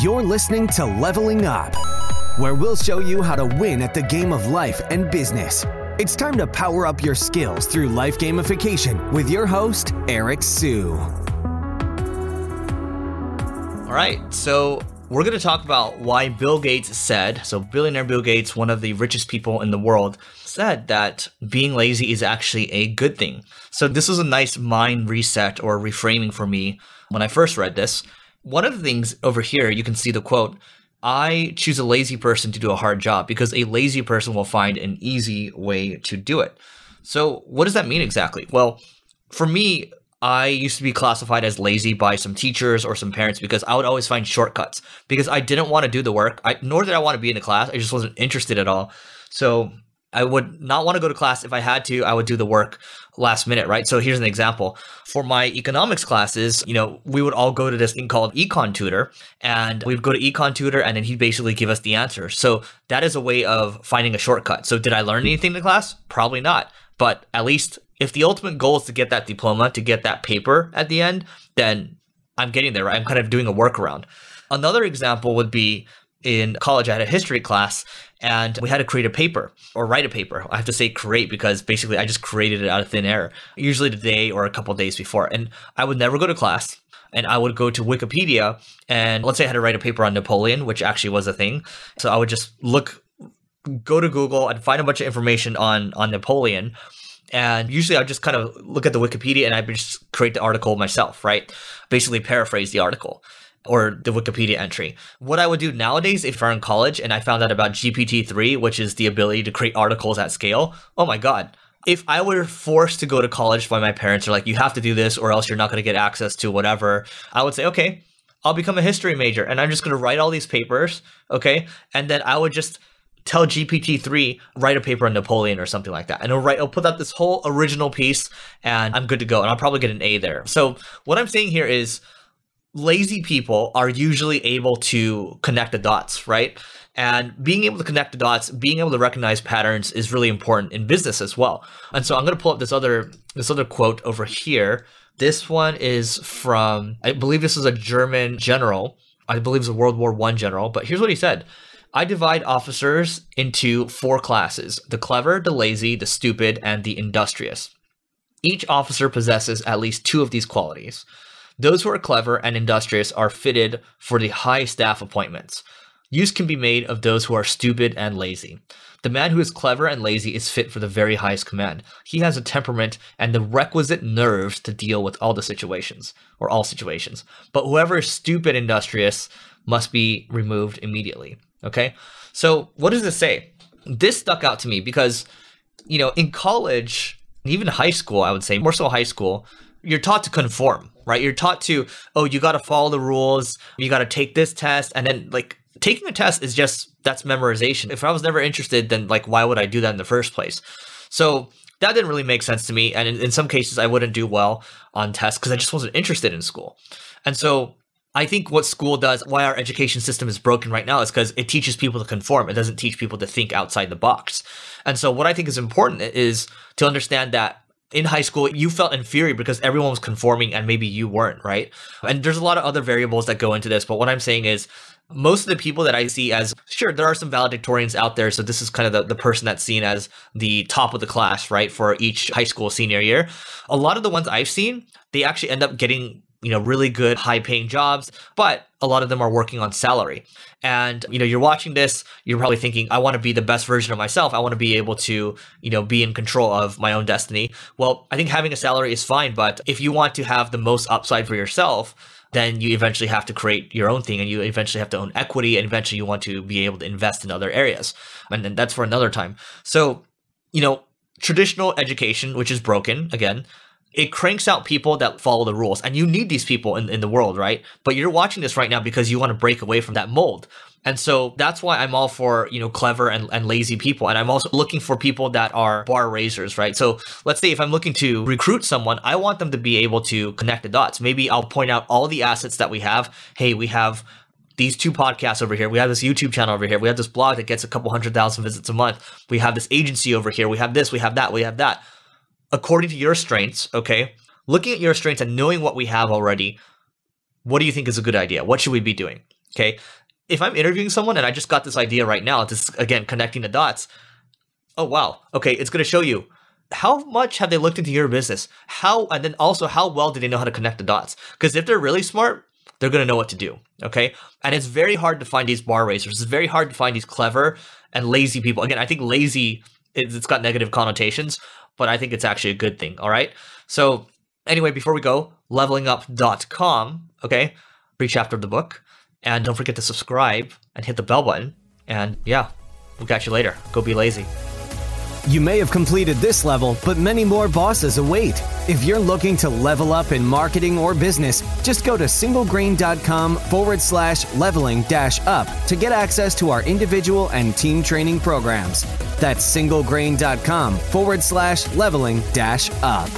You're listening to Leveling Up, where we'll show you how to win at the game of life and business. It's time to power up your skills through life gamification with your host, Eric Siu. All right, so we're going to talk about why Bill Gates said, so billionaire Bill Gates, one of the richest people in the world, said that being lazy is actually a good thing. So this was a nice mind reset or reframing for me when I first read this. One of the things over here, you can see the quote, I choose a lazy person to do a hard job because a lazy person will find an easy way to do it. So what does that mean exactly? Well, for me, I used to be classified as lazy by some teachers or some parents because I would always find shortcuts because I didn't want to do the work. I, nor did I want to be in the class. I just wasn't interested at all. So I would not want to go to class. If I had to, I would do the work last minute, right? So here's an example. For my economics classes, you know, we would all go to this thing called Econ Tutor and we'd go to Econ Tutor and then he'd basically give us the answer. So that is a way of finding a shortcut. So did I learn anything in the class? Probably not. But at least if the ultimate goal is to get that diploma, to get that paper at the end, then I'm getting there. Right? I'm kind of doing a workaround. Another example would be in college, I had a history class and we had to create a paper or write a paper. I have to say create because basically I just created it out of thin air, usually the day or a couple days before. And I would never go to class and I would go to Wikipedia and let's say I had to write a paper on Napoleon, which actually was a thing. So I would just look, go to Google and find a bunch of information on, on Napoleon and usually I just kind of look at the Wikipedia and I just create the article myself, right? Basically paraphrase the article or the Wikipedia entry. What I would do nowadays if I'm in college and I found out about GPT-3, which is the ability to create articles at scale, oh my God. If I were forced to go to college by my parents are like, you have to do this or else you're not going to get access to whatever, I would say, okay, I'll become a history major and I'm just going to write all these papers, okay? And then I would just tell GPT-3 write a paper on Napoleon or something like that, and it'll write, it'll put out this whole original piece, and I'm good to go, and I'll probably get an A there. So what I'm saying here is, lazy people are usually able to connect the dots, right? And being able to connect the dots, being able to recognize patterns is really important in business as well. And so I'm going to pull up this other this other quote over here. This one is from I believe this is a German general. I believe it's a World War One general. But here's what he said: I divide officers into four classes the clever, the lazy, the stupid, and the industrious. Each officer possesses at least two of these qualities. Those who are clever and industrious are fitted for the high staff appointments. Use can be made of those who are stupid and lazy. The man who is clever and lazy is fit for the very highest command. He has a temperament and the requisite nerves to deal with all the situations, or all situations. But whoever is stupid industrious must be removed immediately. Okay. So what does this say? This stuck out to me because, you know, in college, even high school, I would say, more so high school, you're taught to conform, right? You're taught to, oh, you got to follow the rules. You got to take this test. And then, like, taking a test is just, that's memorization. If I was never interested, then, like, why would I do that in the first place? So that didn't really make sense to me. And in, in some cases, I wouldn't do well on tests because I just wasn't interested in school. And so I think what school does, why our education system is broken right now, is because it teaches people to conform. It doesn't teach people to think outside the box. And so, what I think is important is to understand that in high school, you felt inferior because everyone was conforming and maybe you weren't, right? And there's a lot of other variables that go into this. But what I'm saying is, most of the people that I see as sure, there are some valedictorians out there. So this is kind of the, the person that's seen as the top of the class, right? For each high school senior year. A lot of the ones I've seen, they actually end up getting you know, really good high paying jobs, but a lot of them are working on salary. And, you know, you're watching this, you're probably thinking, I want to be the best version of myself. I want to be able to, you know, be in control of my own destiny. Well, I think having a salary is fine, but if you want to have the most upside for yourself, then you eventually have to create your own thing and you eventually have to own equity and eventually you want to be able to invest in other areas. And then that's for another time. So, you know, traditional education, which is broken again, it cranks out people that follow the rules and you need these people in, in the world right but you're watching this right now because you want to break away from that mold and so that's why i'm all for you know clever and, and lazy people and i'm also looking for people that are bar raisers right so let's say if i'm looking to recruit someone i want them to be able to connect the dots maybe i'll point out all the assets that we have hey we have these two podcasts over here. We have this YouTube channel over here. We have this blog that gets a couple hundred thousand visits a month. We have this agency over here. We have this, we have that, we have that according to your strengths, okay, looking at your strengths and knowing what we have already, what do you think is a good idea? What should we be doing? Okay. If I'm interviewing someone and I just got this idea right now, just again connecting the dots. Oh wow. Okay, it's gonna show you how much have they looked into your business? How and then also how well do they know how to connect the dots? Because if they're really smart, they're gonna know what to do. Okay. And it's very hard to find these bar raisers. It's very hard to find these clever and lazy people. Again, I think lazy it's got negative connotations, but I think it's actually a good thing. All right. So anyway, before we go, levelingup.com. Okay. Brief chapter of the book. And don't forget to subscribe and hit the bell button. And yeah, we'll catch you later. Go be lazy. You may have completed this level, but many more bosses await. If you're looking to level up in marketing or business, just go to singlegrain.com forward slash leveling dash up to get access to our individual and team training programs. That's singlegrain.com forward slash leveling dash up.